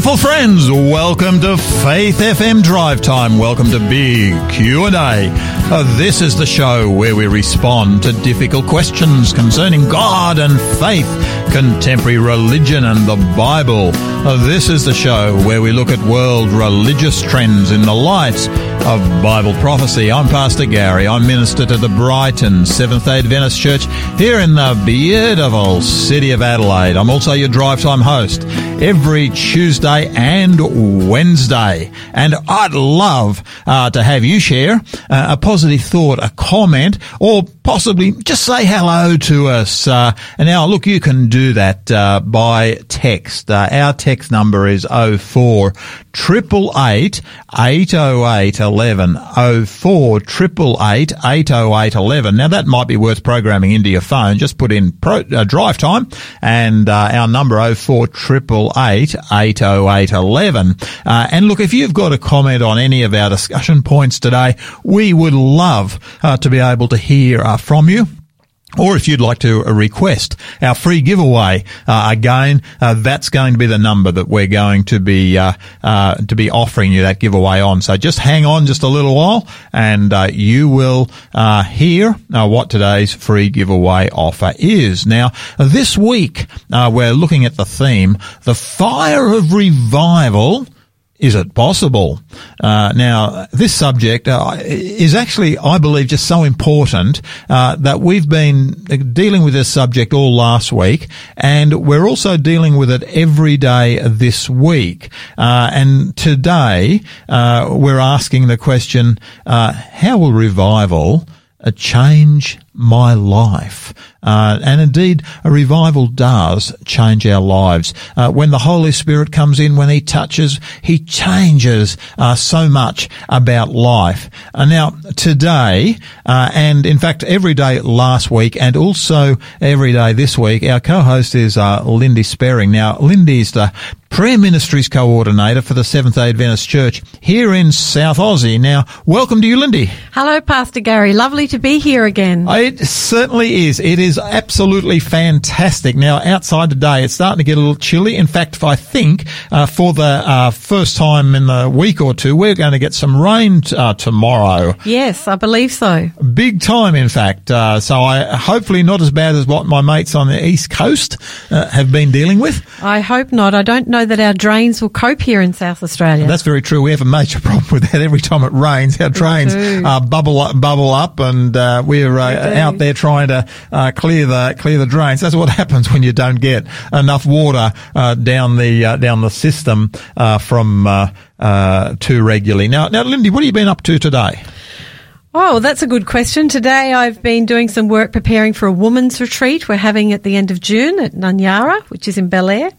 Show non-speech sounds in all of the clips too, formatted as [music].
Wonderful friends, welcome to Faith FM Drive Time. Welcome to Big Q&A. Uh, this is the show where we respond to difficult questions concerning God and faith, contemporary religion and the Bible. Uh, this is the show where we look at world religious trends in the light of Bible prophecy. I'm Pastor Gary. I'm minister to the Brighton Seventh-day Adventist Church here in the beautiful city of Adelaide. I'm also your drive time host every Tuesday and Wednesday. And I'd love uh, to have you share uh, a positive thought, a comment, or possibly just say hello to us. Uh, and now, look, you can do that uh, by text. Uh, our text number is 04 888 808 11 04 888 808 11. Now that might be worth programming into your phone. Just put in pro, uh, drive time and our number 04 888 808 11. Uh, and look, if you've got a comment on any of our discussion points today, we would love uh, to be able to hear uh, from you. Or if you'd like to request our free giveaway, uh, again, uh, that's going to be the number that we're going to be uh, uh to be offering you that giveaway on. So just hang on just a little while, and uh, you will uh, hear what today's free giveaway offer is. Now, this week we're looking at the theme: the fire of revival is it possible? Uh, now, this subject uh, is actually, I believe, just so important uh, that we've been dealing with this subject all last week, and we're also dealing with it every day this week. Uh, and today, uh, we're asking the question: uh, How will revival a change my life? Uh, and indeed, a revival does change our lives. Uh, when the Holy Spirit comes in, when He touches, He changes uh, so much about life. Uh, now, today, uh, and in fact, every day last week, and also every day this week, our co-host is uh, Lindy Sperring. Now, Lindy's the Prayer Ministries Coordinator for the Seventh day Adventist Church here in South Aussie. Now, welcome to you, Lindy. Hello, Pastor Gary. Lovely to be here again. It certainly is. It is absolutely fantastic. Now, outside today, it's starting to get a little chilly. In fact, I think uh, for the uh, first time in the week or two, we're going to get some rain uh, tomorrow. Yes, I believe so. Big time, in fact. Uh, so, I hopefully not as bad as what my mates on the east coast uh, have been dealing with. I hope not. I don't know that our drains will cope here in South Australia. That's very true. We have a major [laughs] problem with that. Every time it rains, our drains bubble up, bubble up, and uh, out there trying to clear the clear the drains. That's what [laughs] happens when you don't get enough water uh, down the uh, down the system uh, from uh, uh, too regularly. Now, now, Lindy, what have you been up to today? Oh, that's a good question. Today I've been doing some work preparing for a women's retreat we're having at the end of June at Nunyara, which is in Belair.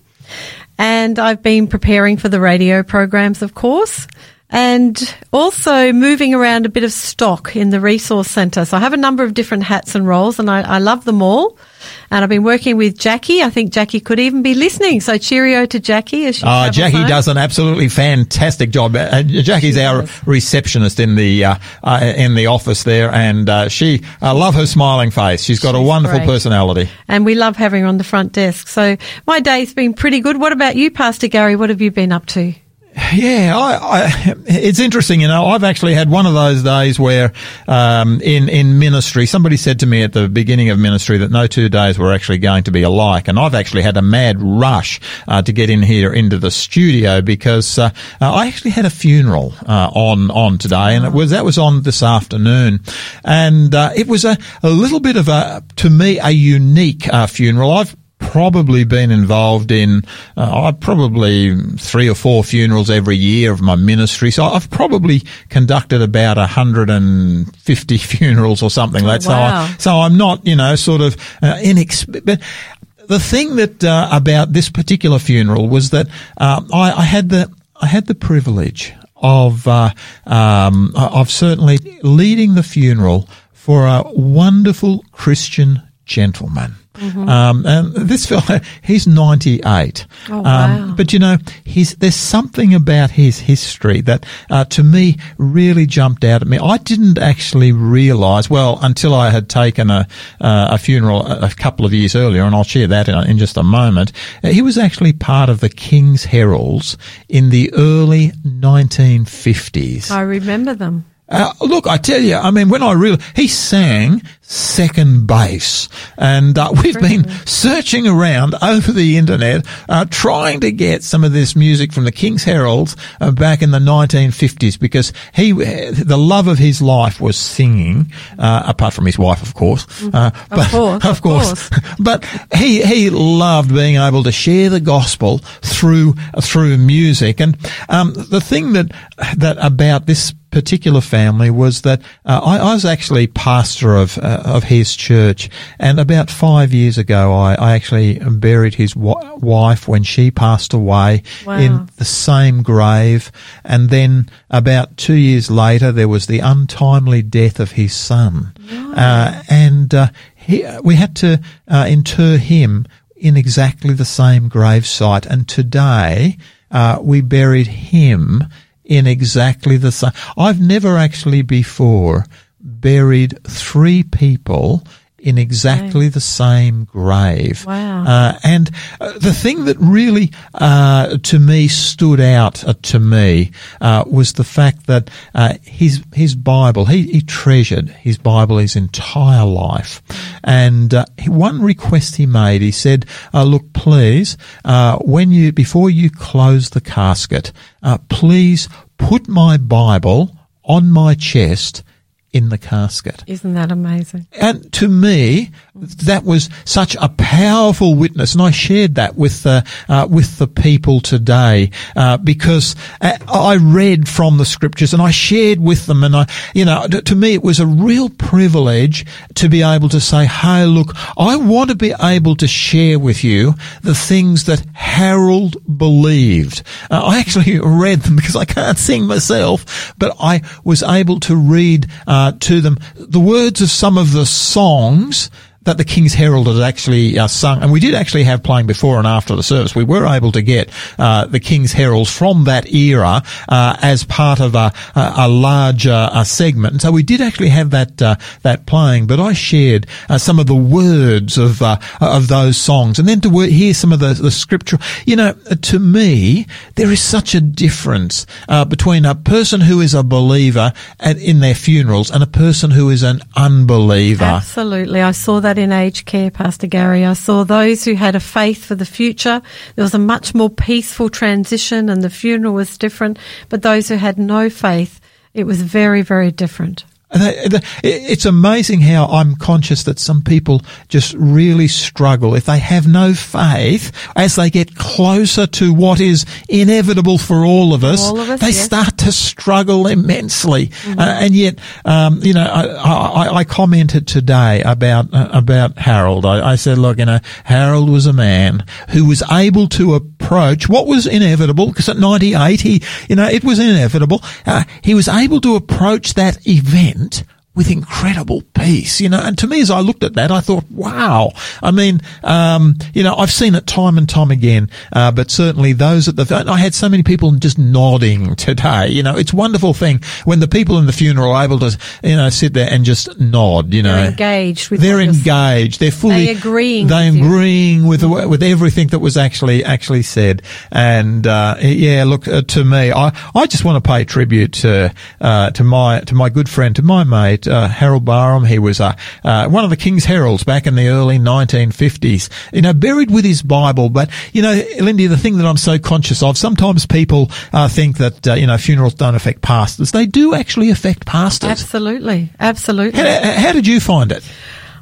And I've been preparing for the radio programs, of course and also moving around a bit of stock in the resource centre. So I have a number of different hats and roles, and I, I, love them all. And I've been working with Jackie. I think Jackie could even be listening. So cheerio to Jackie. As she uh, Jackie home. does an absolutely fantastic job. Uh, Jackie's our receptionist in the uh, uh, in the office there, and uh, she I love her smiling face. She's got She's a wonderful great. personality, and we love having her on the front desk. So my day's been pretty good. What about you, Pastor Gary? What have you been up to? Yeah, I, I, it's interesting. You know, I've actually had one of those days where, um, in in ministry, somebody said to me at the beginning of ministry that no two days were actually going to be alike, and I've actually had a mad rush uh, to get in here into the studio because uh, uh, I actually had a funeral uh, on on today, and it was that was on this afternoon, and uh, it was a, a little bit of a to me a unique uh, funeral. I've probably been involved in uh, probably three or four funerals every year of my ministry. So I've probably conducted about 150 [laughs] funerals or something like that. Wow. So, I, so I'm not, you know, sort of uh, inexp- but the thing that uh, about this particular funeral was that uh, I, I, had the I had the privilege of uh, um, of certainly leading the funeral for a wonderful Christian gentleman Um, and this fellow, [laughs] he's 98. Oh, Um, wow. but you know, he's, there's something about his history that, uh, to me really jumped out at me. I didn't actually realise, well, until I had taken a, uh, a funeral a, a couple of years earlier, and I'll share that in, in just a moment. Uh, he was actually part of the King's Heralds in the early 1950s. I remember them. Uh, look, I tell you, I mean, when I really, he sang second bass and uh, [laughs] we've been searching around over the internet, uh, trying to get some of this music from the King's Heralds uh, back in the 1950s because he, the love of his life was singing, uh, apart from his wife, of course. Uh, [laughs] but, course, of of course. course. [laughs] but he, he loved being able to share the gospel through, through music. And, um, the thing that, that about this particular family was that uh, I, I was actually pastor of uh, of his church, and about five years ago, I, I actually buried his w- wife when she passed away Wow. in the same grave, and then about two years later, there was the untimely death of his son, uh, and uh, he, we had to uh, inter him in exactly the same grave site, and today uh, we buried him in exactly the same. I've never actually before buried three people in exactly the same grave. Wow. Uh, and uh, the thing that really, uh, to me, stood out uh, to me uh, was the fact that uh, his his Bible, he, he treasured his Bible his entire life. And uh, one request he made, he said, uh, "Look, please, uh, when you before you close the casket, uh, please put my Bible on my chest." In the casket. Isn't that amazing? And to me, that was such a powerful witness, and I shared that with the uh, with the people today uh, because uh, I read from the scriptures and I shared with them, and I, you know, to me it was a real privilege to be able to say, "Hey, look, I want to be able to share with you the things that Harold believed." Uh, I actually [laughs] read them because I can't sing myself, but I was able to read uh, Uh, to them. The words of some of the songs that the King's Herald had actually uh, sung, and we did actually have playing before and after the service. We were able to get uh, the King's Heralds from that era uh, as part of a, a, a larger uh, segment, and so we did actually have that uh, that playing. But I shared uh, some of the words of of those songs, and then to hear some of the, the scripture. You know, to me, there is such a difference uh, between a person who is a believer at, in their funerals and a person who is an unbeliever. Absolutely. I saw that in aged care, Pastor Gary. I saw those who had a faith for the future. There was a much more peaceful transition and the funeral was different. But those who had no faith, it was very, very different. And they- they- It's amazing how I'm conscious that some people just really struggle if they have no faith as they get closer to what is inevitable for all of us. All of us, they yes. Mm-hmm. start to struggle immensely, uh, and yet, um, you know, I, I, I commented today about uh, about Harold. I, I said, look, you know, Harold was a man who was able to approach what was inevitable because at 98, he, you know, it was inevitable. Uh, he was able to approach that event didn't with incredible peace, you know, and to me, as I looked at that, I thought, wow. I mean, um, you know, I've seen it time and time again, uh, but certainly those at the, I had so many people just nodding today, you know, it's a wonderful thing when the people in the funeral are able to, you know, sit there and just nod, you know. They're engaged with They're engaged. They're fully They agreeing They're with you. agreeing with with everything that was actually actually said. And uh, yeah, look uh, to me, I, I just want to pay tribute to uh, to my to my good friend, to my mate uh, Harold Barham. He was uh, uh, one of the King's Heralds back in the early 1950s. You know, buried with his Bible. But you know, Lindy, the thing that I'm so conscious of, sometimes people uh, think that uh, you know funerals don't affect pastors. They do actually affect pastors. Absolutely. Absolutely. How, how did you find it?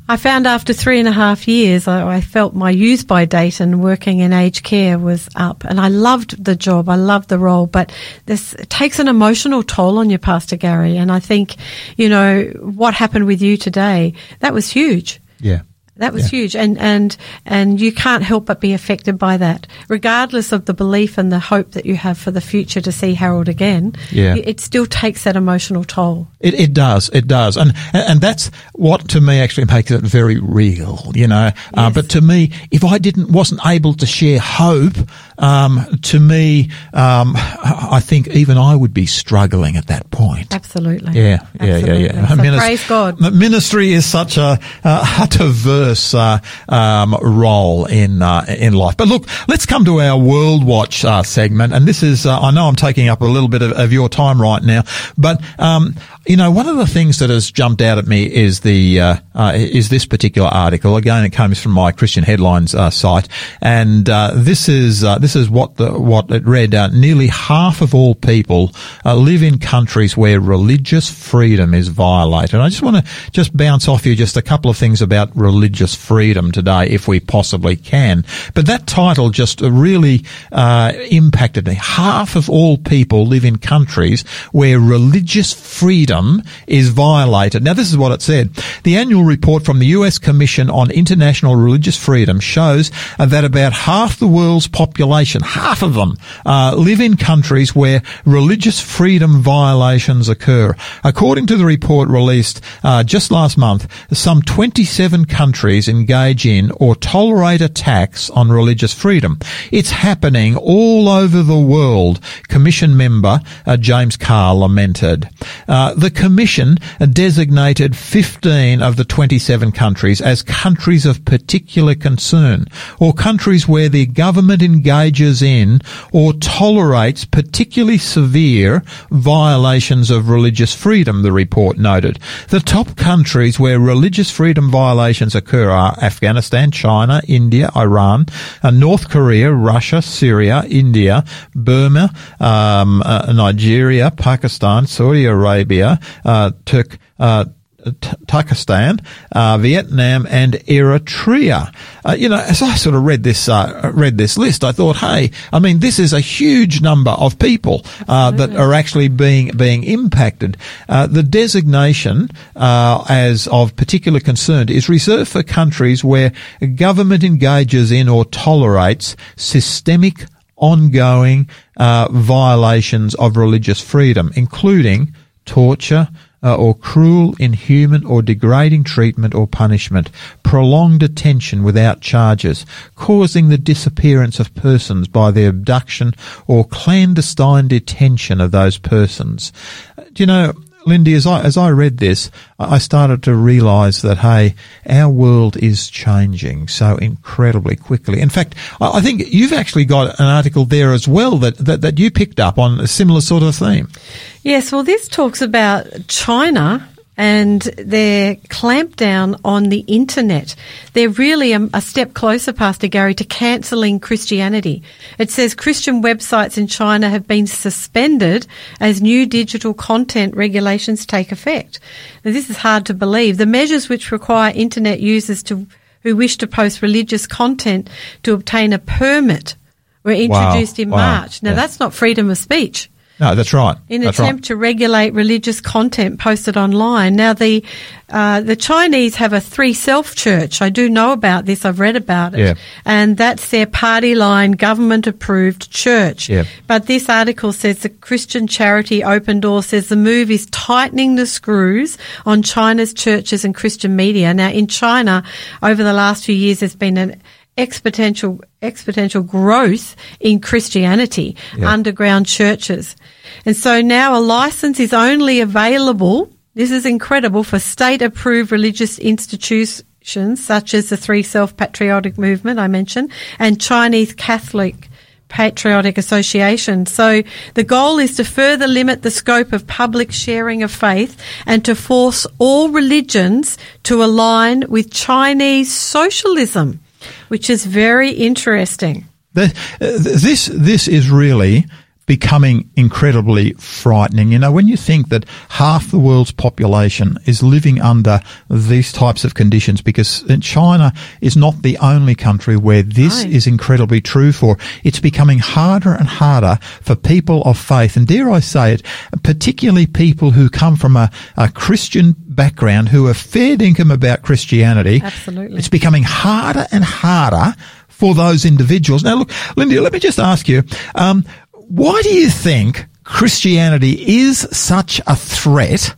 I found after three and a half years, I, I felt my use by date and working in aged care was up. And I loved the job. I loved the role, but this takes an emotional toll on you, Pastor Gary. And I think, you know, what happened with you today, that was huge. Yeah. That was yeah. huge, and and and you can't help but be affected by that, regardless of the belief and the hope that you have for the future to see Harold again. Yeah. it still takes that emotional toll. It, it does, it does, and and that's what to me actually makes it very real, you know. Uh, yes. Uh, but to me, if I didn't wasn't able to share hope, um, to me, um, I think even I would be struggling at that point. Absolutely. Yeah, yeah, Absolutely. yeah, yeah. So praise God. Ministry is such a, a diverse uh, um, role in uh, in life. But look, let's come to our World Watch uh, segment, and this is uh, I know I'm taking up a little bit of, of your time right now, but um, you know, one of the things that has jumped out at me is the uh, uh, is this particular article. Again, it comes from my Christian Headlines uh, site, and uh, this is uh, this is what the what it read. Uh, nearly half of all people live in countries where religious freedom is violated. I just want to just bounce off you just a couple of things about religious freedom today, if we possibly can. But that title just really impacted me. Half of all people live in countries where religious freedom is violated. Now, this is what it said. The annual report from the US Commission on International Religious Freedom shows uh, that about half the world's population, half of them, uh, live in countries where religious freedom violations occur. According to the report released uh, just last month, some 27 countries engage in or tolerate attacks on religious freedom. It's happening all over the world, Commission member uh, James Carr lamented. Uh, the Commission designated 15 of the 27 countries as countries of particular concern, or countries where the government engages in or tolerates particularly severe violations of religious freedom, the report noted. The top countries where religious freedom violations occur are Afghanistan, China, India, Iran, uh, North Korea, Russia, Syria, India, Burma, um, uh, Nigeria, Pakistan, Saudi Arabia, uh, took uh, Tajikistan, uh, Vietnam, and Eritrea. Uh, you know, as I sort of read this uh, read this list, I thought, hey, I mean, this is a huge number of people uh, that are actually being being impacted. Uh, the designation uh, as of particular concern is reserved for countries where government engages in or tolerates systemic, ongoing violations of religious freedom, including torture, uh, or cruel, inhuman, or degrading treatment or punishment, prolonged detention without charges, causing the disappearance of persons by the abduction or clandestine detention of those persons. Uh, do you know, Lindy, as I as I read this, I started to realise that hey, our world is changing so incredibly quickly. In fact, I think you've actually got an article there as well that that, that you picked up on a similar sort of theme. Yes, well, this talks about China and their clampdown on the internet. They're really a, a, step closer, Pastor Gary, to cancelling Christianity. It says Christian websites in China have been suspended as new digital content regulations take effect. Now, this is hard to believe. The measures which require internet users to who wish to post religious content to obtain a permit were introduced wow. in wow. March. Now, yeah. that's not freedom of speech. No, that's right. In an attempt right. to regulate religious content posted online. Now, the uh, the Chinese have a three self church. I do know about this. I've read about it, yeah. and that's their party line, government approved church. Yeah. But this article says the Christian charity Open Door says the move is tightening the screws on China's churches and Christian media. Now, in China, over the last few years, there's been an exponential exponential growth in Christianity, yeah. underground churches. And so now a license is only available, this is incredible, for state approved religious institutions such as the Three Self Patriotic Movement I mentioned and Chinese Catholic Patriotic Association. So the goal is to further limit the scope of public sharing of faith and to force all religions to align with Chinese socialism which is very interesting. Uh, this this is really becoming incredibly frightening. You know, when you think that half the world's population is living under these types of conditions, because China is not the only country where this is incredibly true for. It's becoming harder and harder for people of faith, and dare I say it, particularly people who come from a, a Christian background who are fair dinkum about Christianity. Absolutely. It's becoming harder and harder for those individuals. Now, look, Lindy, let me just ask you, um, why do you think Christianity is such a threat?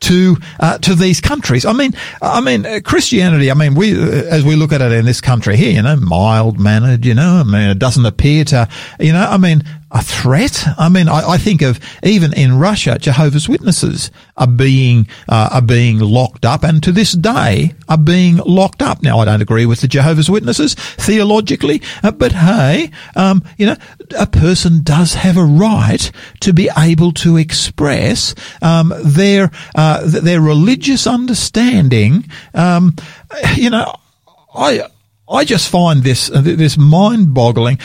to uh, to these countries. I mean, I mean uh, Christianity. I mean, we uh, as we look at it in this country here, you know, mild mannered. You know, I mean, it doesn't appear to, you know, I mean, a threat. I mean, I, I, think of even in Russia, Jehovah's Witnesses are being uh, are being locked up, and to this day are being locked up. Now, I don't agree with the Jehovah's Witnesses theologically, uh, but hey, um, you know, a person does have a right to be able to express um, their uh, their religious understanding. Um, you know, I. I just find this uh, this mind boggling.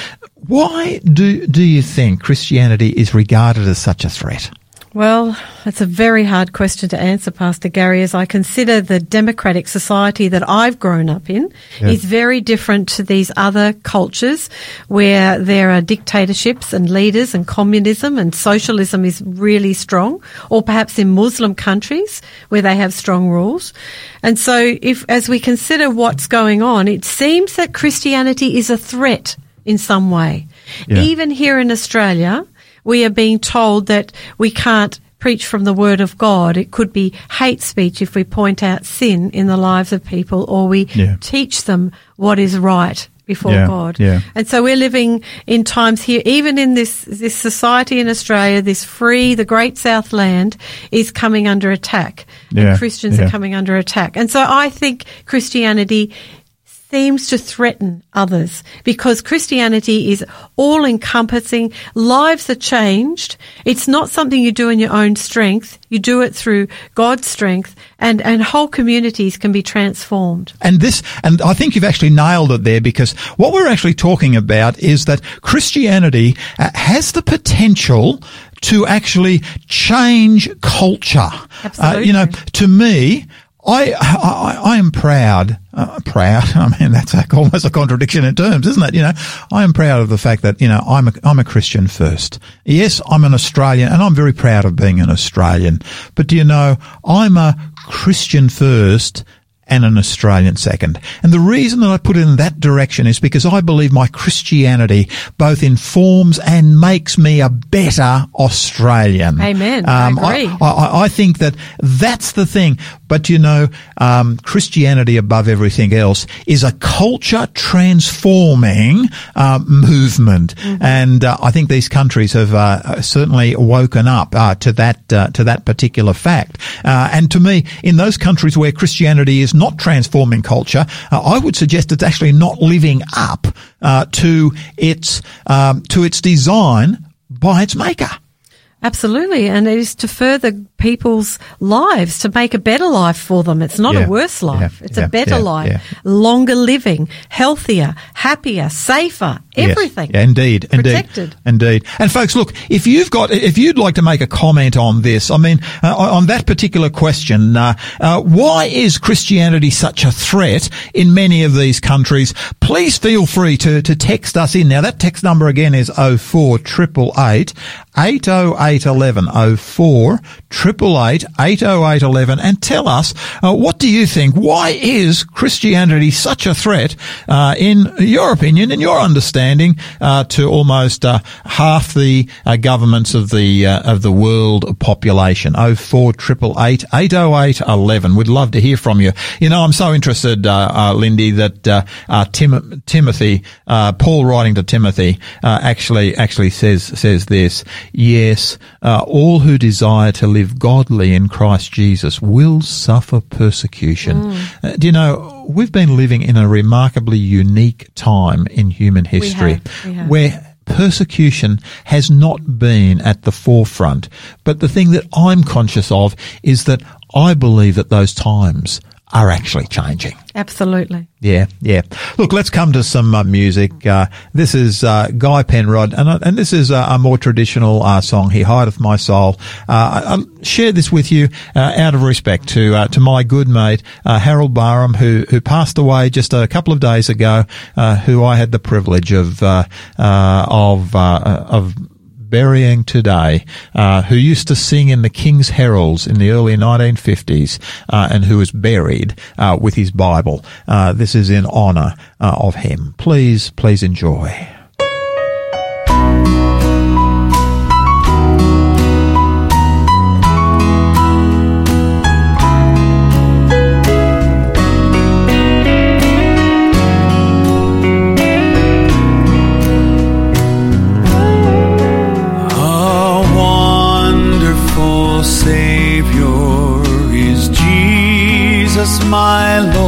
Why do, do you think Christianity is regarded as such a threat? Well, that's a very hard question to answer, Pastor Gary, as I consider the democratic society that I've grown up in yeah. is very different to these other cultures where there are dictatorships and leaders and communism and socialism is really strong, or perhaps in Muslim countries where they have strong rules. And so if, as we consider what's going on, it seems that Christianity is a threat in some way. Yeah. Even here in Australia, we are being told that we can't preach from the word of God. It could be hate speech if we point out sin in the lives of people or we yeah. teach them what is right before yeah, God. Yeah. And so we're living in times here, even in this, this society in Australia, this free, the great South land is coming under attack. Yeah, and Christians are coming under attack. And so I think Christianity seems to threaten others because Christianity is all encompassing. Lives are changed. It's not something you do in your own strength. You do it through God's strength and, and whole communities can be transformed. And this, and I think you've actually nailed it there because what we're actually talking about is that Christianity uh, has the potential to actually change culture. Absolutely. Uh, you know, to me, I, I, I am proud, uh, proud. [laughs] I mean, that's almost a contradiction in terms, isn't it? You know, I am proud of the fact that, you know, I'm a, I'm a Christian first. Yes, I'm an Australian and I'm very proud of being an Australian. But do you know, I'm a Christian first and an Australian second. And the reason that I put it in that direction is because I believe my Christianity both informs and makes me a better Australian. Amen. Um, I agree. I, I, I, think that that's the thing. But you know, um, Christianity above everything else is a culture transforming uh, movement, mm-hmm. and uh, I think these countries have uh, certainly woken up uh, to that uh, to that particular fact. Uh, and to me, in those countries where Christianity is not transforming culture, uh, I would suggest it's actually not living up uh, to its um, to its design by its maker. Absolutely, and it is to further people's lives to make a better life for them. It's not yeah, a worse life. Yeah, it's yeah, a better life, longer living, healthier, happier, safer, everything. Yes. indeed, Protected. indeed, indeed. And folks, look, if you've got, if you'd like to make a comment on this, I mean, uh, on that particular question, uh, uh, why is Christianity such a threat in many of these countries? Please feel free to, to text us in. Now that text number again is 04 888 80811 04 888 and tell us uh, what do you think? Why is Christianity such a threat, uh, in your opinion, in your understanding, uh, to almost uh, half the uh, governments of the uh, of the world population? Oh four triple eight eight oh eight eleven. We'd love to hear from you. You know, I'm so interested, Lindy, that Tim- Timothy, Paul writing to Timothy, actually actually says says this. Yes, all who desire to live godly in Christ Jesus will suffer persecution. Mm. Uh, do you know, we've been living in a remarkably unique time in human history we have, we have. where persecution has not been at the forefront. But the thing that I'm conscious of is that I believe that those times are actually changing. Absolutely. Yeah, yeah. Look, let's come to some uh, music. Uh, this is uh, Guy Penrod, and uh, and this is a, a more traditional uh, song. He hideth my soul. Uh, I, will share this with you out of respect to to my good mate Harold Barham, who who passed away just a couple of days ago. who I had the privilege of of of burying today, uh, who used to sing in the King's Heralds in the early 1950s, uh, and who was buried uh, with his Bible. Uh, this is in honour uh, of him. Please, please enjoy. My Lord,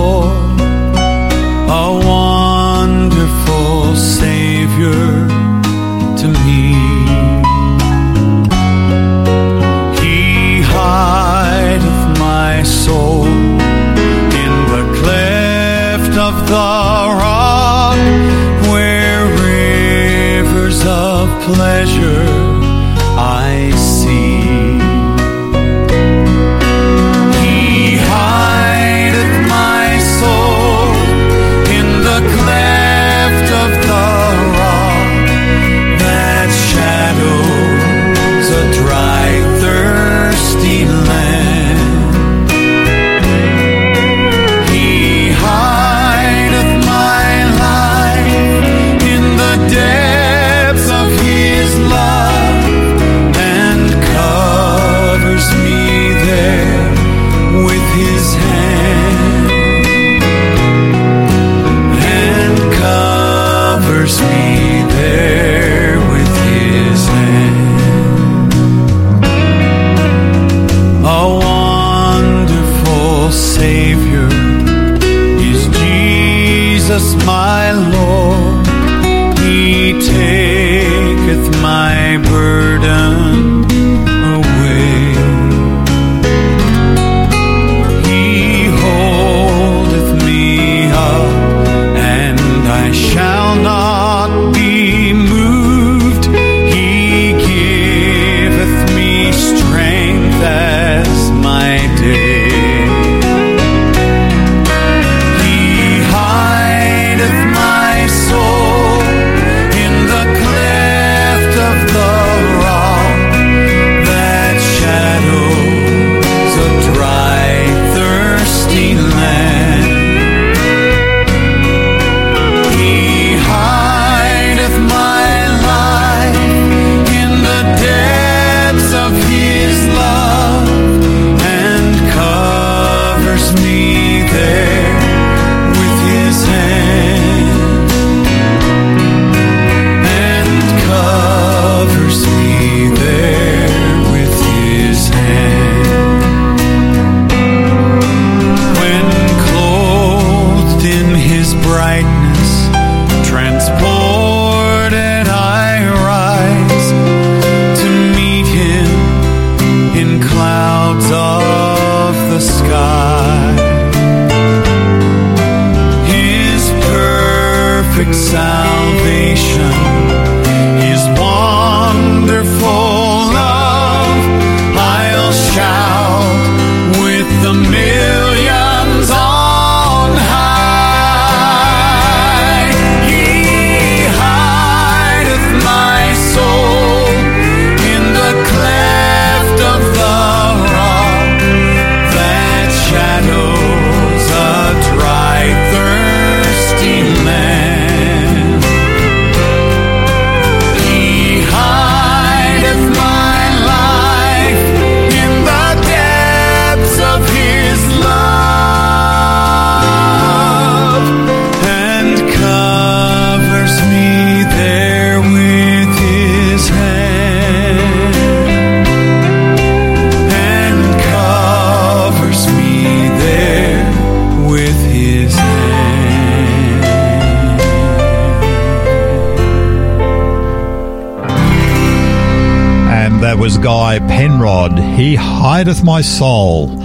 Guy Penrod. He hideth my soul.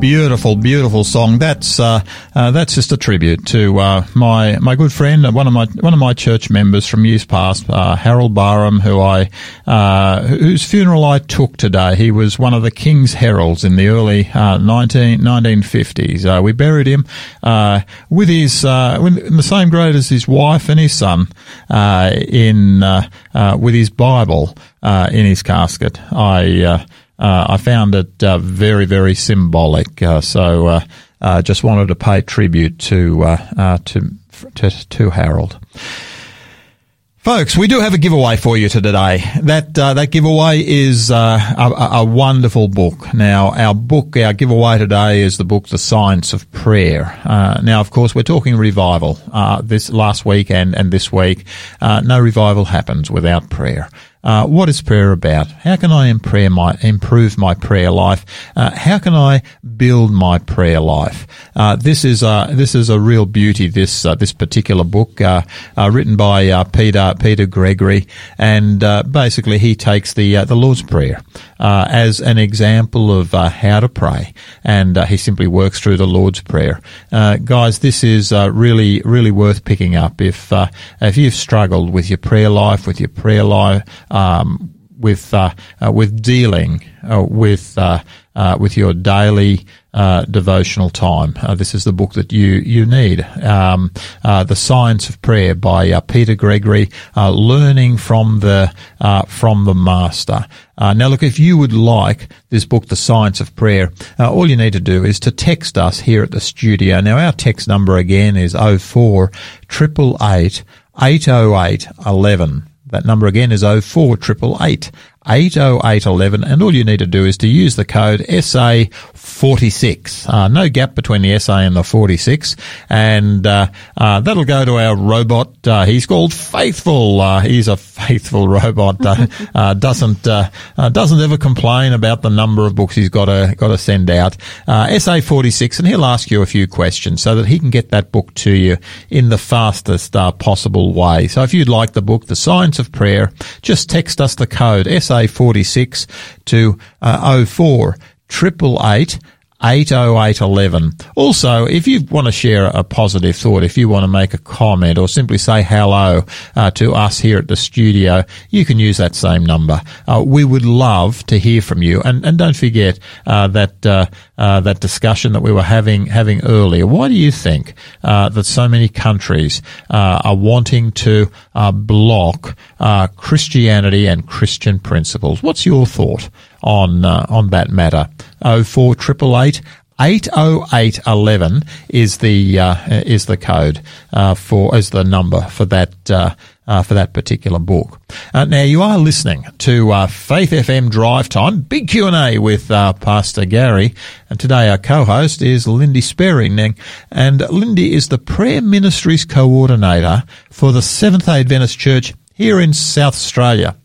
Beautiful, beautiful song. That's uh, uh, that's just a tribute to uh, my my good friend, uh, one of my one of my church members from years past, uh, Harold Barham, who I uh, whose funeral I took today. He was one of the King's heralds in the early 19, 1950s. we buried him with his in the same grade as his wife and his son in with his Bible in his casket. I uh, I found it uh, very, very symbolic. Uh, so uh, uh, just wanted to pay tribute to uh, to, to, to Harold. Folks, we do have a giveaway for you today. That that giveaway is a, a, wonderful book. Now, our book, our giveaway today is the book, The Science of Prayer. now, of course, we're talking revival. this last week and and this week, no revival happens without prayer. Uh, what is prayer about? How can I my, improve my prayer life? Uh, how can I build my prayer life? Uh, this is a, this is a real beauty. This uh, this particular book, uh, uh, written by Peter Peter Gregory, and basically he takes the the Lord's Prayer as an example of how to pray, and he simply works through the Lord's Prayer. guys, this is really really worth picking up if if you've struggled with your prayer life, with your prayer life um, with uh, uh, with dealing uh, with uh, uh, with your daily devotional time. this is the book that you you need. Um, the Science of Prayer by Peter Gregory, learning from the from the Master. now, look, if you would like this book, The Science of Prayer, all you need to do is to text us here at the studio. Now, our text number again is 04 888 808 11. That number again is 04888 80811 and all you need to do is to use the code SA46. Uh, no gap between the SA and the 46 and uh, uh, that'll go to our robot. Uh, he's called Faithful. Uh, he's a faithful [laughs] robot. Uh, doesn't doesn't ever complain about the number of books he's got to got to send out. SA46 and he'll ask you a few questions so that he can get that book to you in the fastest possible way. So if you'd like the book, The Science of Prayer, just text us the code SA SA 46 to uh, 04 888 80811. Also, if you want to share a positive thought, if you want to make a comment or simply say hello uh, to us here at the studio, you can use that same number. Uh, we would love to hear from you. And, and don't forget uh, that uh, uh, that discussion that we were having having earlier. Why do you think uh, that so many countries are wanting to block Christianity and Christian principles? What's your thought? On uh, on that matter. Oh four triple eight. 80811 is the uh, is the code uh, for is the number for that uh, uh for that particular book. Uh, now you are listening to uh, Faith FM Drive Time, big Q and A with Pastor Gary, and today our co-host is Lindy Sperring, and Lindy is the Prayer Ministries coordinator for the Seventh Day Adventist Church here in South Australia.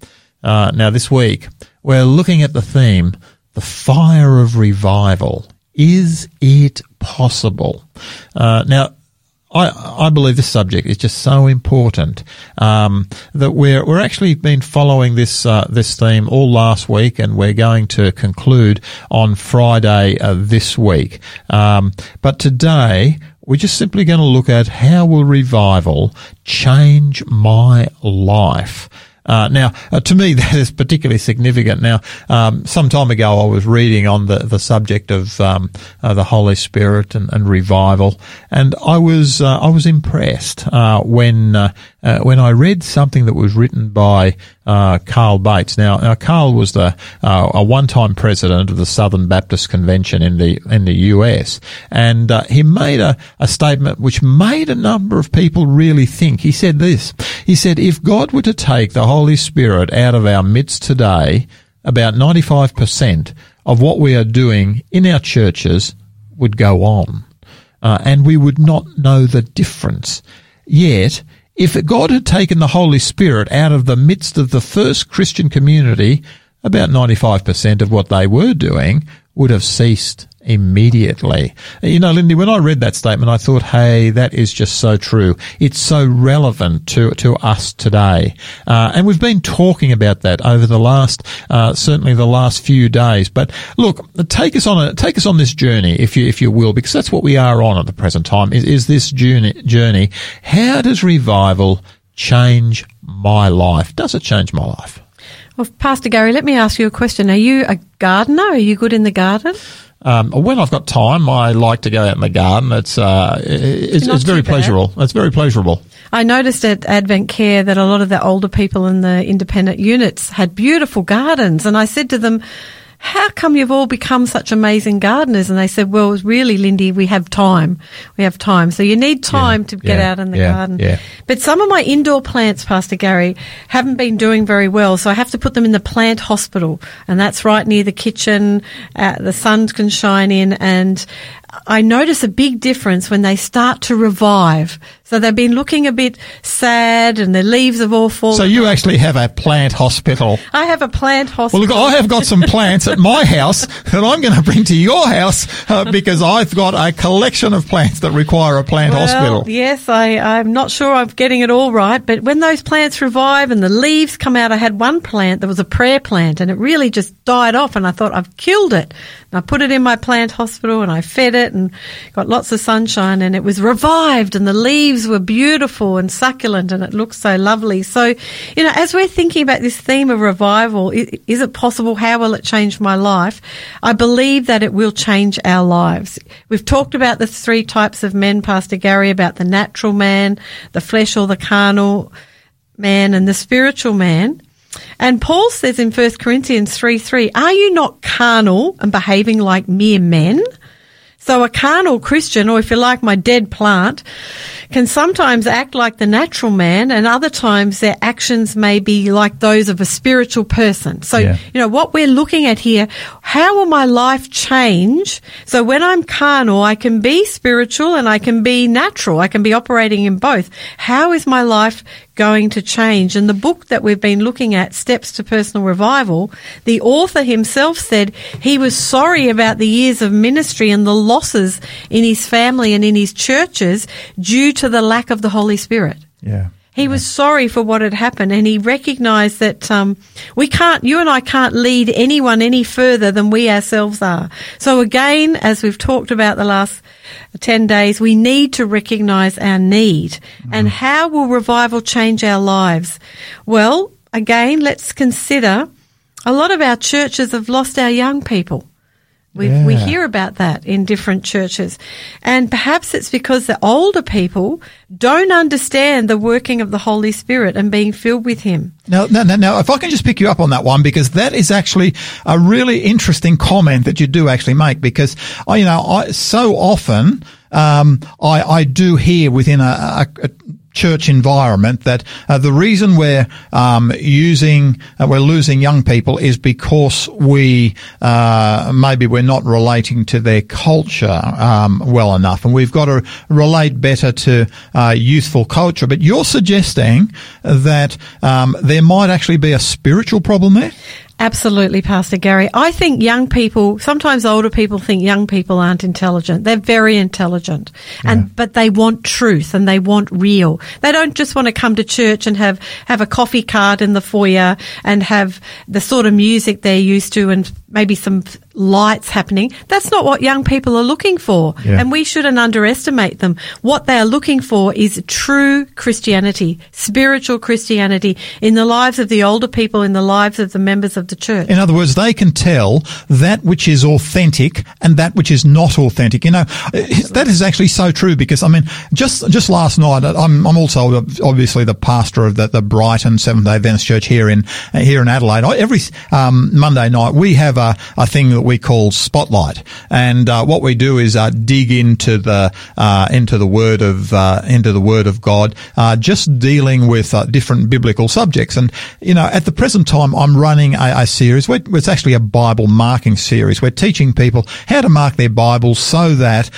now this week we're looking at the theme, the fire of revival. Is it possible? Uh, now, I, I believe this subject is just so important um, that we're we're actually been following this uh, this theme all last week, and we're going to conclude on Friday uh, this week. Um, but today we're just simply going to look at how will revival change my life. Uh, now, uh, to me, [laughs] that is particularly significant. Now, um, some time ago, I was reading on the, the subject of um, uh, the Holy Spirit and, and, revival, and I was uh, I was impressed uh, when uh, when I read something that was written by Uh, Carl Bates. Now, uh, Carl was the uh, a one time president of the Southern Baptist Convention in the in the U.S. and he made a, a statement which made a number of people really think. He said this. He said, "If God were to take the Holy Spirit out of our midst today, about 95% of what we are doing in our churches would go on. Uh, and we would not know the difference. Yet, if God had taken the Holy Spirit out of the midst of the first Christian community, about 95% of what they were doing would have ceased immediately. You know, Lindy, when I read that statement, I thought, hey, that is just so true. It's so relevant to, to us today. Uh, and we've been talking about that over the last, uh, certainly the last few days. But look, take us on a, take us on this journey, if you, if you will, because that's what we are on at the present time, is, is this journey, journey. How does revival change my life? Does it change my life? Well, Pastor Gary, let me ask you a question. Are you a gardener? Are you good in the garden? Um, when I've got time, I like to go out in the garden. It's uh, it's, it's very pleasurable. It's very pleasurable. I noticed at Advent Care that a lot of the older people in the independent units had beautiful gardens, and I said to them, how come you've all become such amazing gardeners? And they said, well, really, Lindy, we have time. We have time. So you need time yeah, to get yeah, out in the yeah, garden. But some of my indoor plants, Pastor Gary, haven't been doing very well. So I have to put them in the plant hospital. And that's right near the kitchen. Uh, the sun can shine in. And I notice a big difference when they start to revive. So they've been looking a bit sad and the leaves have all fallen. So you actually have a plant hospital. I have a plant hospital. Well, look, I have got some plants at my house that I'm going to bring to your house uh, [laughs] because I've got a collection of plants that require a plant well, hospital. Yes, I, I'm not sure I'm getting it all right, but when those plants revive and the leaves come out, I had one plant that was a prayer plant and it really just died off and I thought I've killed it. And I put it in my plant hospital and I fed it and got lots of sunshine and it was revived and the leaves were beautiful and succulent and it looked so lovely. So, you know, as we're thinking about this theme of revival, is it possible? How will it change my life? I believe that it will change our lives. We've talked about the three types of men, Pastor Gary, about the natural man, the flesh or the carnal man, and the spiritual man. And Paul says in 1 Corinthians 3 3, Are you not carnal and behaving like mere men? So a carnal Christian, or if you like, my dead plant, can sometimes act like the natural man and other times their actions may be like those of a spiritual person. So, yeah. you know, what we're looking at here, how will my life change? So when I'm carnal, I can be spiritual and I can be natural. I can be operating in both. How is my life going to change. And the book that we've been looking at, Steps to Personal Revival, the author himself said he was sorry about the years of ministry and the losses in his family and in his churches due to the lack of the Holy Spirit. Yeah. He was sorry for what had happened and he recognized that um, we can't, you and I can't lead anyone any further than we ourselves are. So again, as we've talked about the last 10 days, we need to recognize our need. Mm. And how will revival change our lives? Well, again, let's consider a lot of our churches have lost our young people. We, yeah. we hear about that in different churches. And perhaps it's because the older people don't understand the working of the Holy Spirit and being filled with Him. Now, now, now, if I can just pick you up on that one, because that is actually a really interesting comment that you do actually make, because, you know, I, so often, um, I, I do hear within a, a, a church environment that uh, the reason we're um, using uh, we're losing young people is because we uh, maybe we're not relating to their culture um, well enough, and we've got to relate better to uh, youthful culture. But you're suggesting that um, there might actually be a spiritual problem there. Absolutely, Pastor Gary. I think young people, sometimes older people think young people aren't intelligent. They're very intelligent. And, but they want truth and they want real. They don't just want to come to church and have, have a coffee cart in the foyer and have the sort of music they're used to and maybe some lights happening. That's not what young people are looking for. Yeah. And we shouldn't underestimate them. What they are looking for is true Christianity, spiritual Christianity in the lives of the older people, in the lives of the members of the church. In other words, they can tell that which is authentic and that which is not authentic. You know, [laughs] that is actually so true because I mean, just, just last night, I'm, I'm also obviously the pastor of the, the Brighton Seventh day Adventist Church here in, here in Adelaide. Every, um, Monday night we have a, a thing that we call Spotlight, and uh, what we do is uh, dig into the uh, into the word of uh, into the word of God, uh, just dealing with uh, different biblical subjects. And you know, at the present time, I'm running a, a series. Where, it's actually a Bible marking series. We're teaching people how to mark their Bibles so that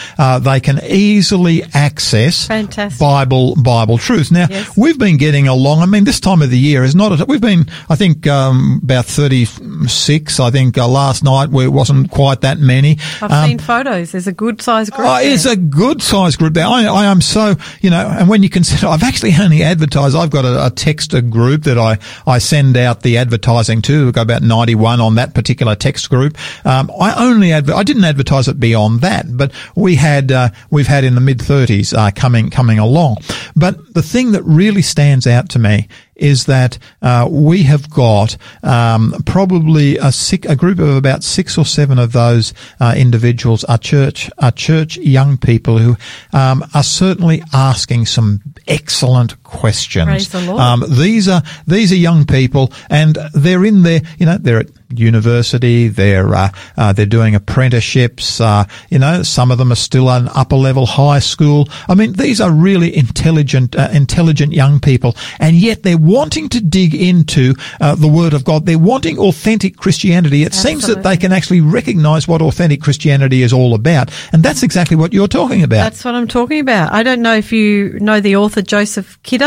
they can easily access Fantastic. Bible Bible truth. Now, yes. we've been getting along. I mean, this time of the year is not. A, we've been, I think, um, about 36. I think last night we wasn't quite that many. I've Um, seen photos. There's a good sized group. Oh, it's a good sized group there. I, I am so, you know, and when you consider, [laughs] I've actually only advertised, I've got a, a texter group that I, I send out the advertising to. We've got about 91 on that particular text group. Um, I only, adver- I didn't advertise it beyond that, but we had, uh, we've had in the mid 30s, uh, coming, coming along. But the thing that really stands out to me is that uh, we have got um, probably a, sick, a group of about six or seven of those uh, individuals are church are church young people who um, are certainly asking some excellent questions. The Um, these are these are young people, and they're in there. You know, they're at university. They're uh, uh, they're doing apprenticeships. Uh, you know, some of them are still an upper level high school. I mean, these are really intelligent, uh, intelligent young people, and yet they're wanting to dig into uh, the Word of God. They're wanting authentic Christianity. It seems that they can actually recognise what authentic Christianity is all about, and that's exactly what you're talking about. That's what I'm talking about. I don't know if you know the author Joseph Kidder.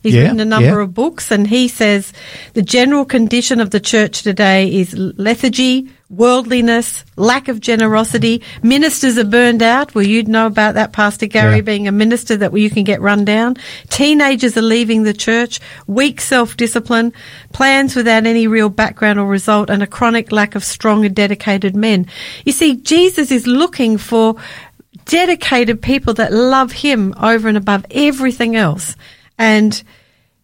He's Yeah, written a number yeah. of books, and he says the general condition of the church today is lethargy, worldliness, lack of generosity. Ministers are burned out. Well, you'd know about that, Pastor Gary, Yeah. being a minister that you can get run down. Teenagers are leaving the church, weak self-discipline, plans without any real background or result, and a chronic lack of strong and dedicated men. You see, Jesus is looking for dedicated people that love him over and above everything else. And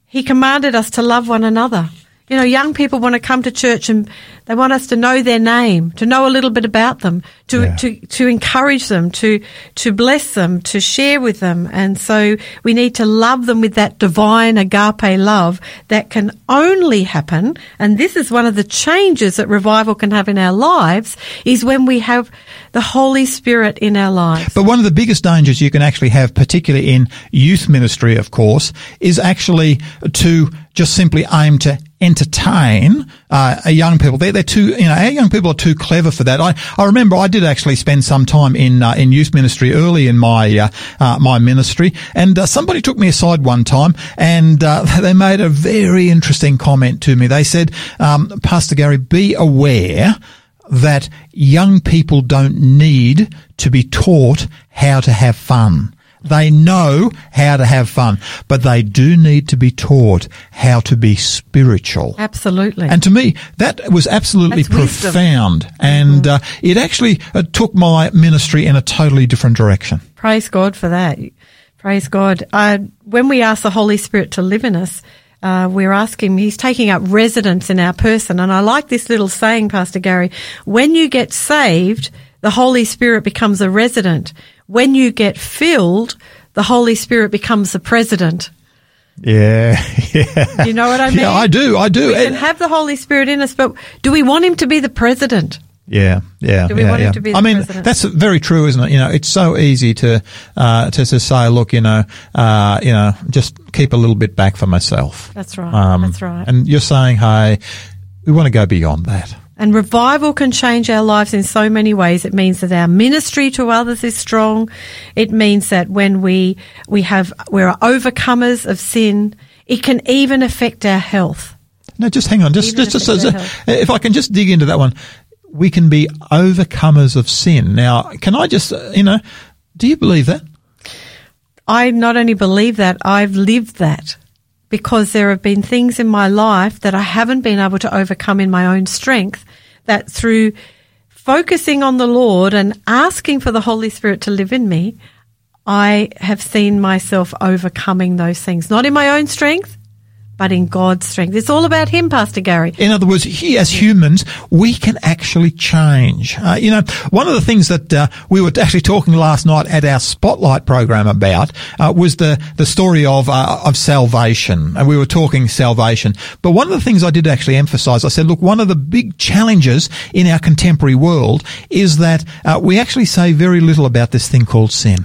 he commanded us to love one another. You know, young people want to come to church and they want us to know their name, to know a little bit about them, to, Yeah. to, to encourage them, to, to bless them, to share with them. And so we need to love them with that divine agape love that can only happen. And this is one of the changes that revival can have in our lives is when we have the Holy Spirit in our lives. But one of the biggest dangers you can actually have, particularly in youth ministry, of course, is actually to just simply aim to entertain uh, young people. They're, they're too, you know, our young people are too clever for that. I, I remember I did actually spend some time in uh, in youth ministry early in my uh, uh, my ministry, and uh, somebody took me aside one time, and uh, [laughs] they made a very interesting comment to me. They said, um, "Pastor Gary, be aware." That young people don't need to be taught how to have fun. They know how to have fun, but they do need to be taught how to be spiritual. Absolutely. And to me, that was absolutely That's wisdom. profound. And uh, it actually uh, took my ministry in a totally different direction. Praise God for that. Praise God. Uh, when we ask the Holy Spirit to live in us, uh, we're asking, He's taking up residence in our person. And I like this little saying, Pastor Gary. When you get saved, the Holy Spirit becomes a resident. When you get filled, the Holy Spirit becomes the president. Yeah, [laughs] yeah. You know what I mean? Yeah, I do. I do. We can have the Holy Spirit in us, but do we want Him to be the president? Yeah, yeah. Do we yeah, want him to be I mean, president? that's very true, isn't it? You know, it's so easy to uh, to, to say, look, you know, uh, you know, just keep a little bit back for myself. Um, That's right, that's right. And you're saying, hey, we want to go beyond that. And revival can change our lives in so many ways. It means that our ministry to others is strong. It means that when we, we have, we're overcomers of sin, it can even affect our health. No, just hang on. Just, Even just, just, just- if I can just dig into that one, we can be overcomers of sin. Now, can I just, uh, you know, do you believe that? I not only believe that, I've lived that because there have been things in my life that I haven't been able to overcome in my own strength that through focusing on the Lord and asking for the Holy Spirit to live in me, I have seen myself overcoming those things, not in my own strength, but in God's strength. It's all about Him, Pastor Gary. In other words, he, as humans, we can actually change. Uh, you know, one of the things that uh, we were actually talking last night at our spotlight program about uh, was the the story of uh, of salvation, and we were talking salvation. But one of the things I did actually emphasise, I said, look, one of the big challenges in our contemporary world is that uh, we actually say very little about this thing called sin.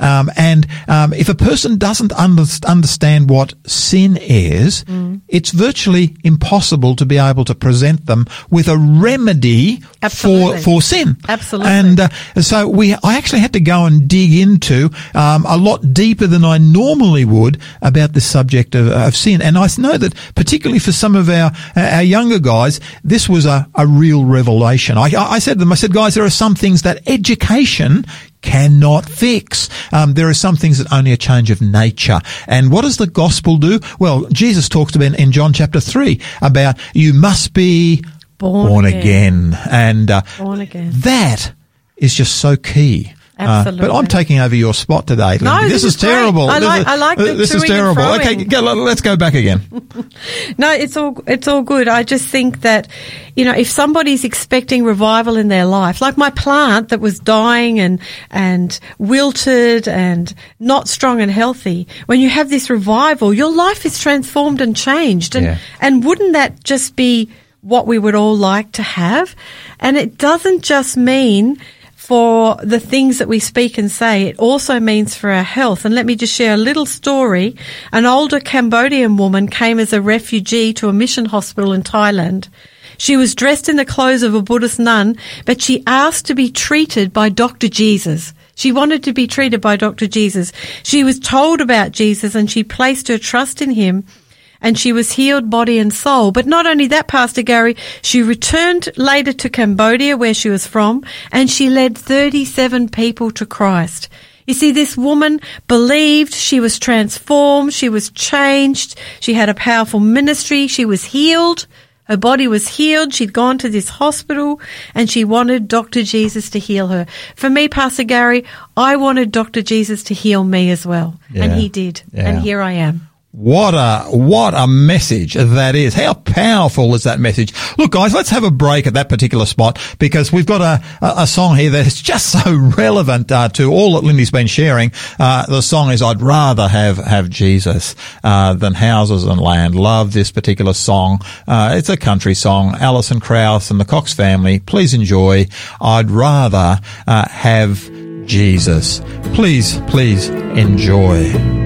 Um, and um, if a person doesn't under- understand what sin is, Mm. it's virtually impossible to be able to present them with a remedy for Absolutely. for sin. Absolutely. And uh, so we, I actually had to go and dig into um, a lot deeper than I normally would about the subject of, of sin. And I know that particularly for some of our our younger guys, this was a, a real revelation. I, I said to them, I said, guys, there are some things that education cannot fix. Um, there are some things that only a change of nature. And what does the gospel do? Well, Jesus talks about in John chapter three about you must be Born again. again. And uh, Born again. that is just so key. Uh, but I'm taking over your spot today. Lindy. No, this, this is, is terrible. I like- is- I like the This is toing and terrible. Okay, go, let's go back again. [laughs] No, it's all it's all good. I just think that you know if somebody's expecting revival in their life, like my plant that was dying and and wilted and not strong and healthy, when you have this revival, your life is transformed and changed. And Yeah. and wouldn't that just be what we would all like to have? And it doesn't just mean for the things that we speak and say, it also means for our health. And let me just share a little story. An older Cambodian woman came as a refugee to a mission hospital in Thailand. She was dressed in the clothes of a Buddhist nun, but she asked to be treated by Dr. Jesus. She wanted to be treated by Dr. Jesus. She was told about Jesus and she placed her trust in him and she was healed body and soul. But not only that, Pastor Gary, she returned later to Cambodia where she was from and she led 37 people to Christ. You see, this woman believed she was transformed, she was changed, she had a powerful ministry, she was healed. Her body was healed. She'd gone to this hospital and she wanted Dr. Jesus to heal her. For me, Pastor Gary, I wanted Dr. Jesus to heal me as well. And he did. Yeah. And here I am. What a what a message that is! How powerful is that message? Look, guys, let's have a break at that particular spot because we've got a a, song here that is just so relevant uh, to all that Lindy's been sharing. Uh, the song is "I'd rather have have Jesus uh, than houses and land." Love this particular song. Uh, it's a country song. Alison Krauss and the Cox family. Please enjoy. I'd rather uh, have Jesus. Please, please enjoy.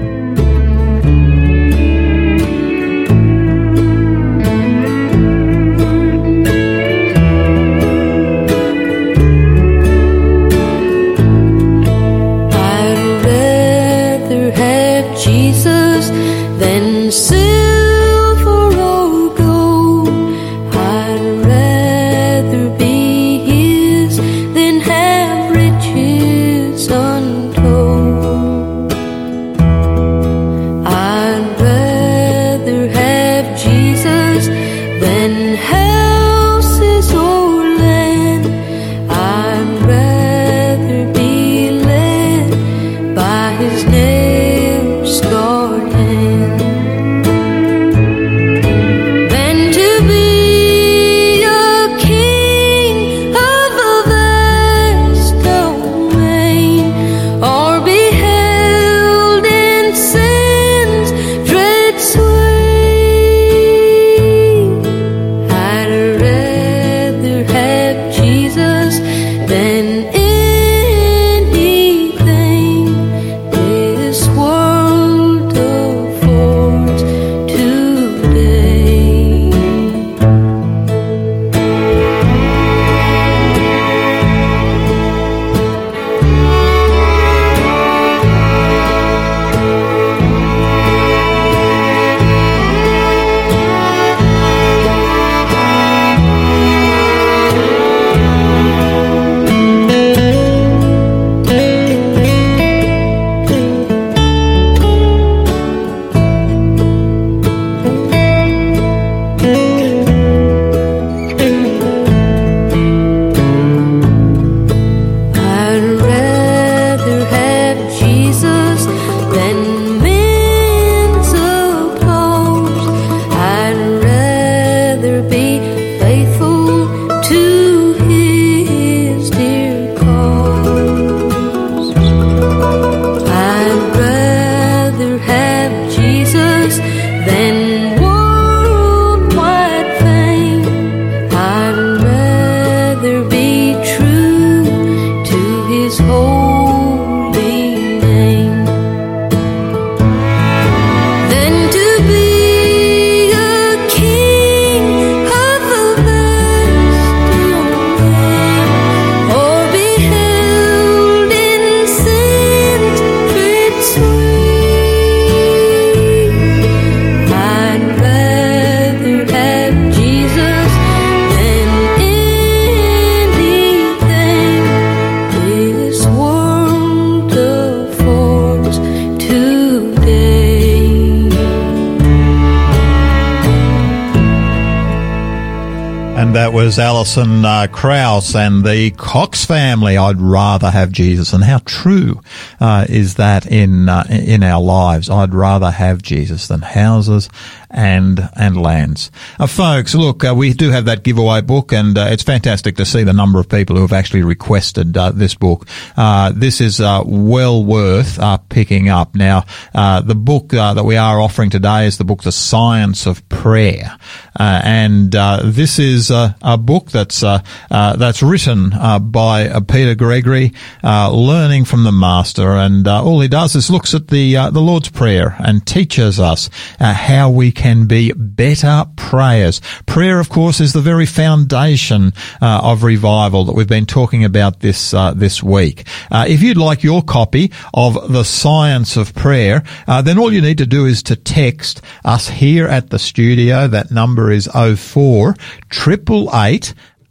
Was Alison uh, Krauss and the Cox family. I'd rather have Jesus, and how true uh, is that in uh, in our lives? I'd rather have Jesus than houses and and lands. Uh, folks, look, uh, we do have that giveaway book, and uh, it's fantastic to see the number of people who have actually requested uh, this book. Uh, this is uh, well worth picking up. Now, the book that we are offering today is the book, The Science of Prayer, and this is a Uh, book that's uh, uh, that's written by Peter Gregory, learning from the Master, and all he does is looks at the the Lord's Prayer and teaches us how we can be better prayers. Prayer, of course, is the very foundation uh, of revival that we've been talking about this uh, this week. Uh, if you'd like your copy of the Science of Prayer, uh, then all you need to do is to text us here at the studio. That number is 04 888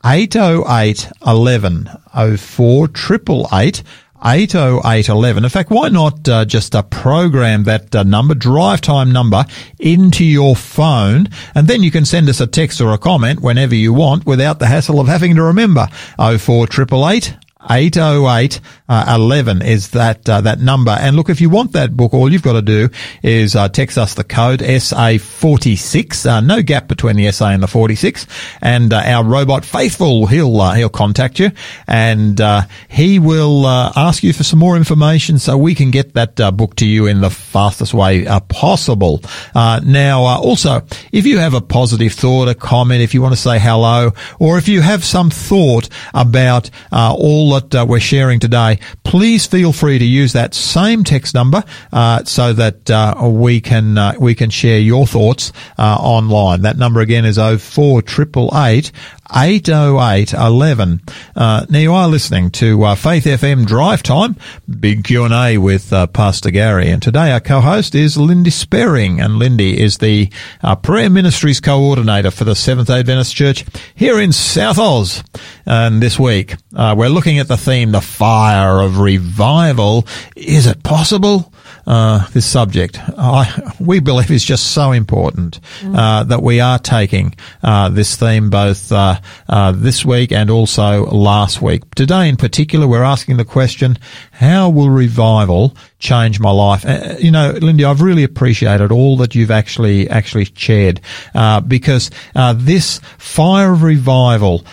808 11 04 888 80811. In fact, why not uh, just uh, program that uh, number, drive time number, into your phone, and then you can send us a text or a comment whenever you want without the hassle of having to remember 04888 808 uh, 11 is that uh, that number. And look, if you want that book, all you've got to do is uh, text us the code SA46. Uh, no gap between the SA and the 46. And uh, our robot Faithful, he'll uh, he'll contact you and he will ask you for some more information so we can get that book to you in the fastest way possible. now, also, if you have a positive thought, a comment, if you want to say hello, or if you have some thought about all uh, we're sharing today, please feel free to use that same text number uh, so that uh, we can uh, we can share your thoughts uh, online. That number again is 04888 808 11. Uh, now you are listening to uh, Faith FM Drive Time, big Q&A with uh, Pastor Gary. And today our co-host is Lindy Sperring. And Lindy is the uh, Prayer Ministries Coordinator for the Seventh-day Adventist Church here in South Oz. And this week uh, we're looking at the theme, the fire of revival. Is it possible? Uh, this subject, I, we believe is just so important mm. uh, that we are taking uh, this theme both uh, uh, this week and also last week. Today, in particular, we're asking the question: How will revival change my life? You know, Lindy, I've really appreciated all that you've actually actually shared because this fire of revival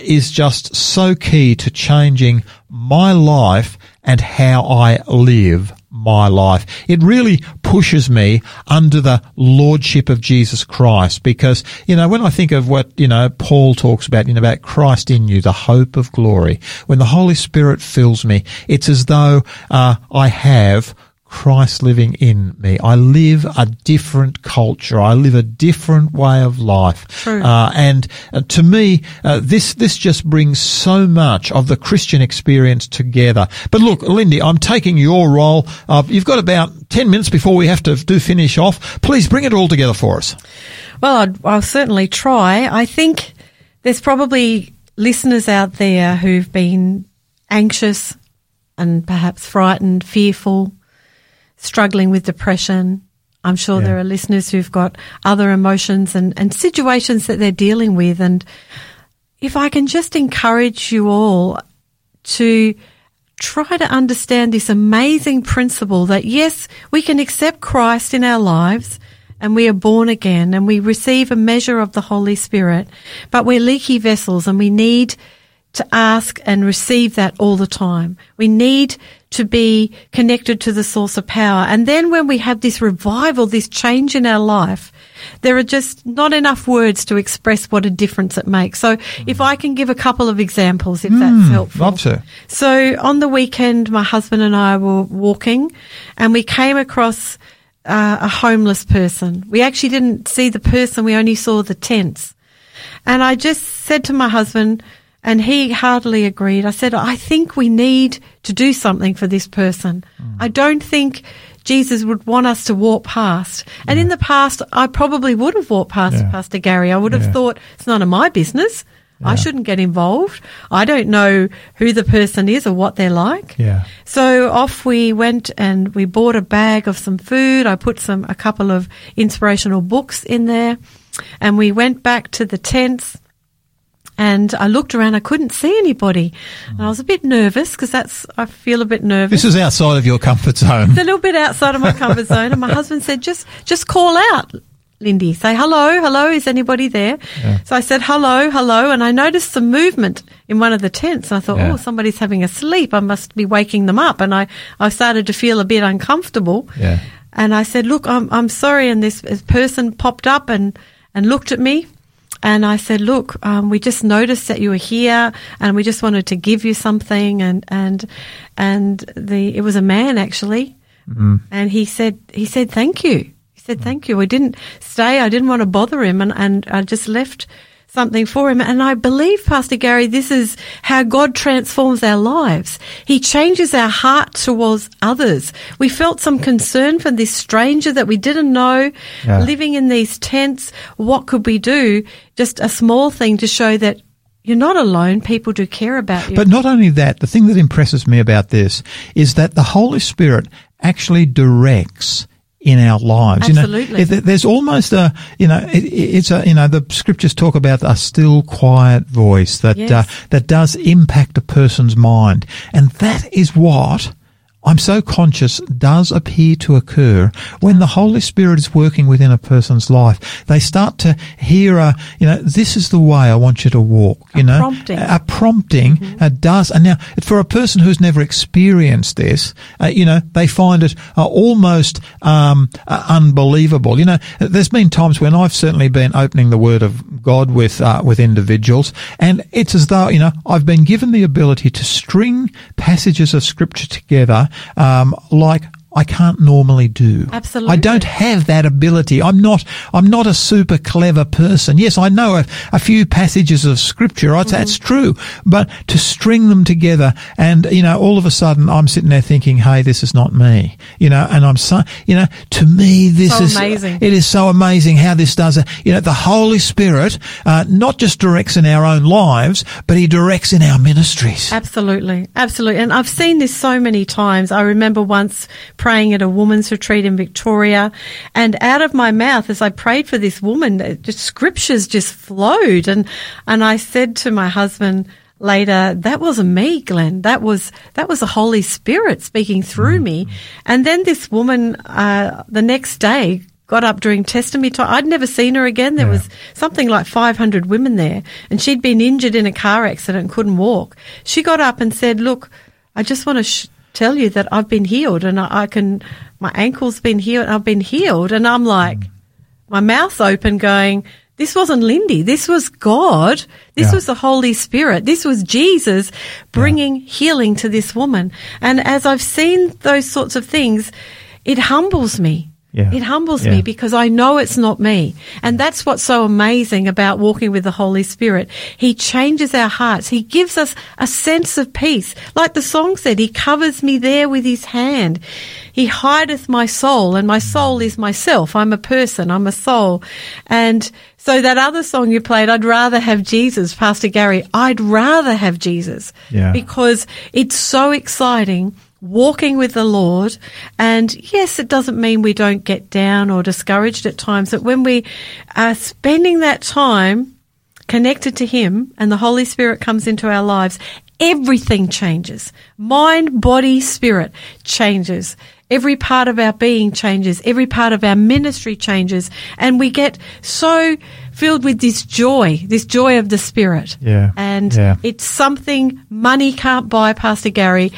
is just so key to changing my life and how I live my life. It really pushes me under the lordship of Jesus Christ because, you know, when I think of what, you know, Paul talks about, you know, about Christ in you, the hope of glory, when the Holy Spirit fills me, it's as though uh, I have Christ living in me. I live a different culture. I live a different way of life. Uh, and uh, to me, uh, this this just brings so much of the Christian experience together. But look, Lindy, I'm taking your role. Uh, you've got about ten minutes before we have to do finish off. Please bring it all together for us. Well, I'd, I'll certainly try. I think there's probably listeners out there who've been anxious and perhaps frightened, fearful struggling with depression. I'm sure yeah. there are listeners who've got other emotions and, and situations that they're dealing with. And if I can just encourage you all to try to understand this amazing principle that yes, we can accept Christ in our lives and we are born again and we receive a measure of the Holy Spirit, but we're leaky vessels and we need to ask and receive that all the time. We need to be connected to the source of power. And then when we have this revival, this change in our life, there are just not enough words to express what a difference it makes. So mm. if I can give a couple of examples, if mm, that's helpful. Love to. So on the weekend, my husband and I were walking and we came across uh, a homeless person. We actually didn't see the person. We only saw the tents. And I just said to my husband, and he heartily agreed. I said, I think we need to do something for this person. Mm. I don't think Jesus would want us to walk past. And yeah. in the past, I probably would have walked past yeah. Pastor Gary. I would have yeah. thought, it's none of my business. I shouldn't get involved. I don't know who the person is or what they're like. Yeah. So off we went and we bought a bag of some food. I put some, a couple of inspirational books in there and we went back to the tents And I looked around, I couldn't see anybody. And I was a bit nervous because that's, I feel a bit nervous. This is outside of your comfort zone. It's a little bit outside of my comfort zone. And my [laughs] husband said, just, just call out, Lindy. Say hello, hello. Is anybody there? So I said hello, hello. And I noticed some movement in one of the tents. And I thought, Yeah. oh, somebody's having a sleep. I must be waking them up. And I, I started to feel a bit uncomfortable. Yeah. And I said, look, I'm, I'm sorry. And this, this person popped up and, and looked at me. And I said, look, um, we just noticed that you were here and we just wanted to give you something. And, and, and the, it was a man actually. And he said, he said, thank you. He said, thank you. I didn't stay. I didn't want to bother him and, and I just left something for him. And I believe, Pastor Gary, this is how God transforms our lives. He changes our heart towards others. We felt some concern for this stranger that we didn't know Yeah. living in these tents. What could we do? Just a small thing to show that you're not alone. People do care about you. But not only that, the thing that impresses me about this is that the Holy Spirit actually directs in our lives. Absolutely. You know, there's almost a, you know, it, it's a, you know, the scriptures talk about a still, quiet voice that Yes. uh, that does impact a person's mind, and that is what. I'm so conscious does appear to occur when the Holy Spirit is working within a person's life. They start to hear a, you know, this is the way I want you to walk, you know, prompting. a prompting uh, does. And now, for a person who's never experienced this, uh, you know, they find it uh, almost um, uh, unbelievable. You know, there's been times when I've certainly been opening the Word of God with uh, with individuals, and it's as though you know I've been given the ability to string passages of Scripture together um, like. I can't normally do. Absolutely. I don't have that ability. I'm not. I'm not a super clever person. Yes, I know a, a few passages of scripture. Say That's true. But to string them together, and you know, all of a sudden, I'm sitting there thinking, "Hey, this is not me." You know, and I'm so. You know, to me, this So is amazing. It is so amazing how this does it. You know, the Holy Spirit uh, not just directs in our own lives, but He directs in our ministries. Absolutely, absolutely. And I've seen this so many times. I remember once praying at a woman's retreat in Victoria, and out of my mouth, as I prayed for this woman, just scriptures just flowed. And and I said to my husband later, "That wasn't me, Glenn. That was that was the Holy Spirit speaking through me." And then this woman, uh, the next day. Got up during testimony time. I'd never seen her again. There Yeah. was something like 500 women there, and she'd been injured in a car accident and couldn't walk. She got up and said, Look, I just want to sh- tell you that I've been healed and I, I can, my ankle's been healed, I've been healed. And I'm like, my mouth open going, this wasn't Lindy. This was God. This Yeah. was the Holy Spirit. This was Jesus bringing healing to this woman. And as I've seen those sorts of things, it humbles me. Yeah. It humbles Yeah. me because I know it's not me. And that's what's so amazing about walking with the Holy Spirit. He changes our hearts. He gives us a sense of peace. Like the song said, He covers me there with His hand. He hideth my soul and my soul is myself. I'm a person. I'm a soul. And so that other song you played, I'd rather have Jesus, Pastor Gary. I'd rather have Jesus Yeah. because it's so exciting walking with the Lord. And yes, it doesn't mean we don't get down or discouraged at times, but when we are spending that time connected to Him and the Holy Spirit comes into our lives, everything changes. Mind, body, spirit changes. Every part of our being changes. Every part of our ministry changes. And we get so filled with this joy, this joy of the Spirit. Yeah. And Yeah. it's something money can't buy, Pastor Gary.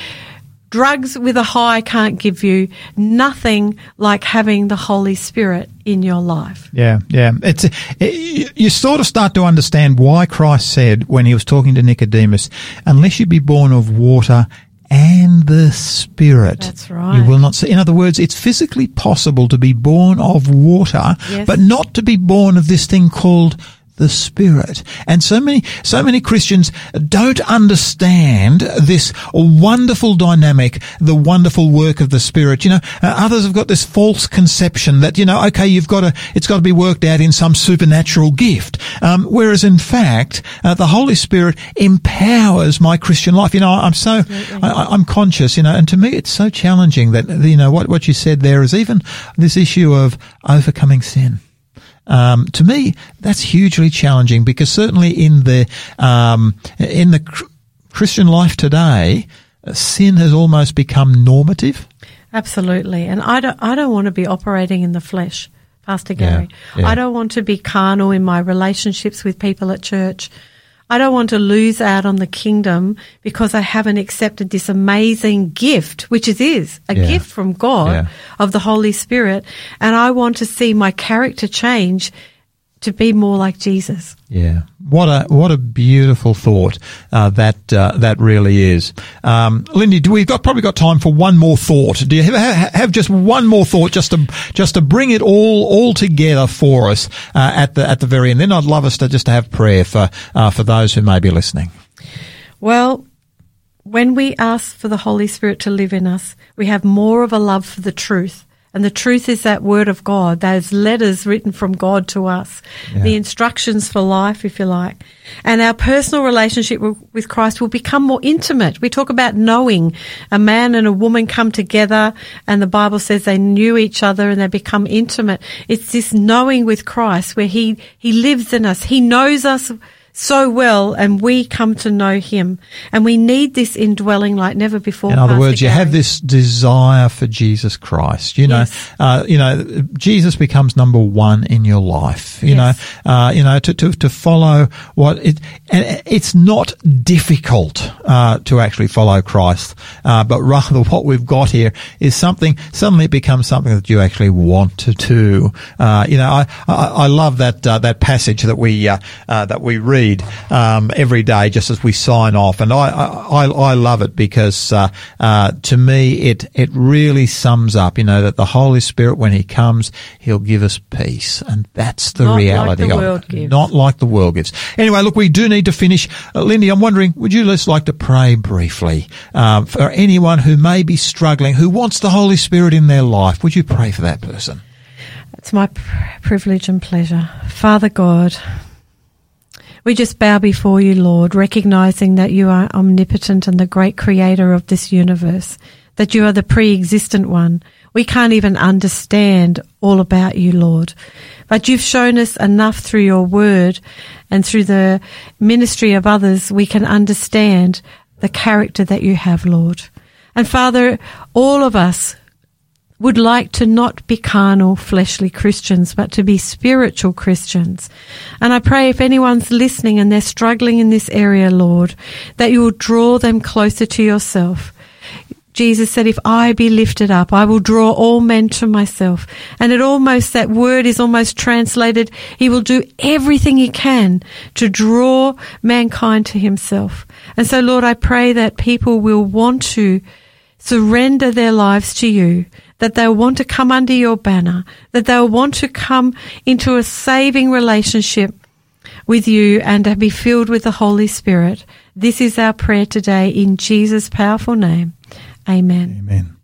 Drugs with a high can't give you nothing like having the Holy Spirit in your life. Yeah, yeah. It's it, you sort of start to understand why Christ said when he was talking to Nicodemus, "Unless you be born of water and the Spirit, That's right. you will not see." In other words, it's physically possible to be born of water, Yes. but not to be born of this thing called the Spirit. And so many, so many Christians don't understand this wonderful dynamic, the wonderful work of the Spirit. You know, uh, others have got this false conception that, you know, okay, you've got to, it's got to be worked out in some supernatural gift. Um, whereas in fact, uh, the Holy Spirit empowers my Christian life. You know, I'm so, I, I- I'm conscious, you know, and to me it's so challenging that, you know, what, what you said there is even this issue of overcoming sin Um, to me, that's hugely challenging because certainly in the um, in the cr- Christian life today, uh, sin has almost become normative. Absolutely. And I don't, I don't want to be operating in the flesh, Pastor Yeah, Gary. yeah. I don't want to be carnal in my relationships with people at church. I don't want to lose out on the kingdom because I haven't accepted this amazing gift, which it is a Yeah. gift from God Yeah. of the Holy Spirit. And I want to see my character change to be more like Jesus. Yeah, what a what a beautiful thought uh, that uh, that really is. Um, Lindy, do we've got probably got time for one more thought? Do you have, have just one more thought, just to just to bring it all all together for us uh, at the at the very end? Then I'd love us to just to have prayer for uh, for those who may be listening. Well, when we ask for the Holy Spirit to live in us, we have more of a love for the truth. And the truth is that word of God, those letters written from God to us, the instructions for life, if you like. And our personal relationship with- with Christ will become more intimate. We talk about knowing. A man and a woman come together and the Bible says they knew each other and they become intimate. It's this knowing with Christ where he, he lives in us. He knows us so well and we come to know him. And we need this indwelling like never before. In other words, you have this desire for Jesus Christ. You know, Yes. uh, you know, Jesus becomes number one in your life. You Yes. know, uh, you know, to, to, to follow what it, and it's not difficult, uh, to actually follow Christ, uh, but rather [laughs] what we've got here is something, suddenly it becomes something that you actually want to do. Uh, you know, I, I, I love that, uh, that passage that we, uh, uh, that we read, um, every day just as we sign off. And I, I, I love it because, uh, uh, to me, it, it really sums up, you know, that the Holy Spirit, when He comes, He'll give us peace. And that's the Not like reality the of world it. gives. Not like the world gives. Anyway, look, we do need to finish. Uh, Lindy, I'm wondering, would you just like to pray briefly um, for anyone who may be struggling, who wants the Holy Spirit in their life? Would you pray for that person? It's my pr- privilege and pleasure. Father God, we just bow before you, Lord, recognizing that you are omnipotent and the great creator of this universe, that you are the pre existent one. We can't even understand all about you, Lord. But you've shown us enough through your word and through the ministry of others, we can understand the character that you have, Lord. And Father, all of us would like to not be carnal, fleshly Christians, but to be spiritual Christians. And I pray if anyone's listening and they're struggling in this area, Lord, that you will draw them closer to yourself. Jesus said, if I be lifted up, I will draw all men to myself. And it almost, that word is almost translated, he will do everything he can to draw mankind to himself. And so, Lord, I pray that people will want to surrender their lives to you, that they'll want to come under your banner, that they'll want to come into a saving relationship with you and to be filled with the Holy Spirit. This is our prayer today in Jesus' powerful name. Amen. Amen.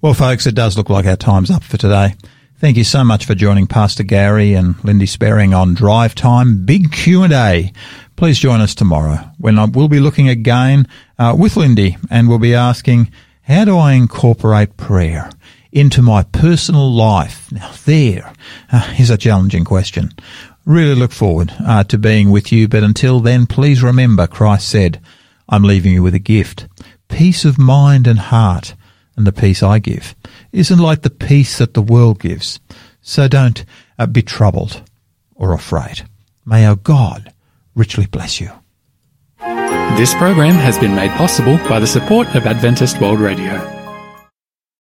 Well, folks, it does look like our time's up for today. Thank you so much for joining Pastor Gary and Lindy Sperring on Drive Time Big Q&A. Please join us tomorrow when I will be looking again uh, with Lindy and we'll be asking, how do I incorporate prayer into my personal life? Now, there uh, is a challenging question. Really look forward uh, to being with you, but until then, please remember Christ said, I'm leaving you with a gift, peace of mind and heart, and the peace I give isn't like the peace that the world gives. So don't uh, be troubled or afraid. May our God richly bless you. This program has been made possible by the support of Adventist World Radio.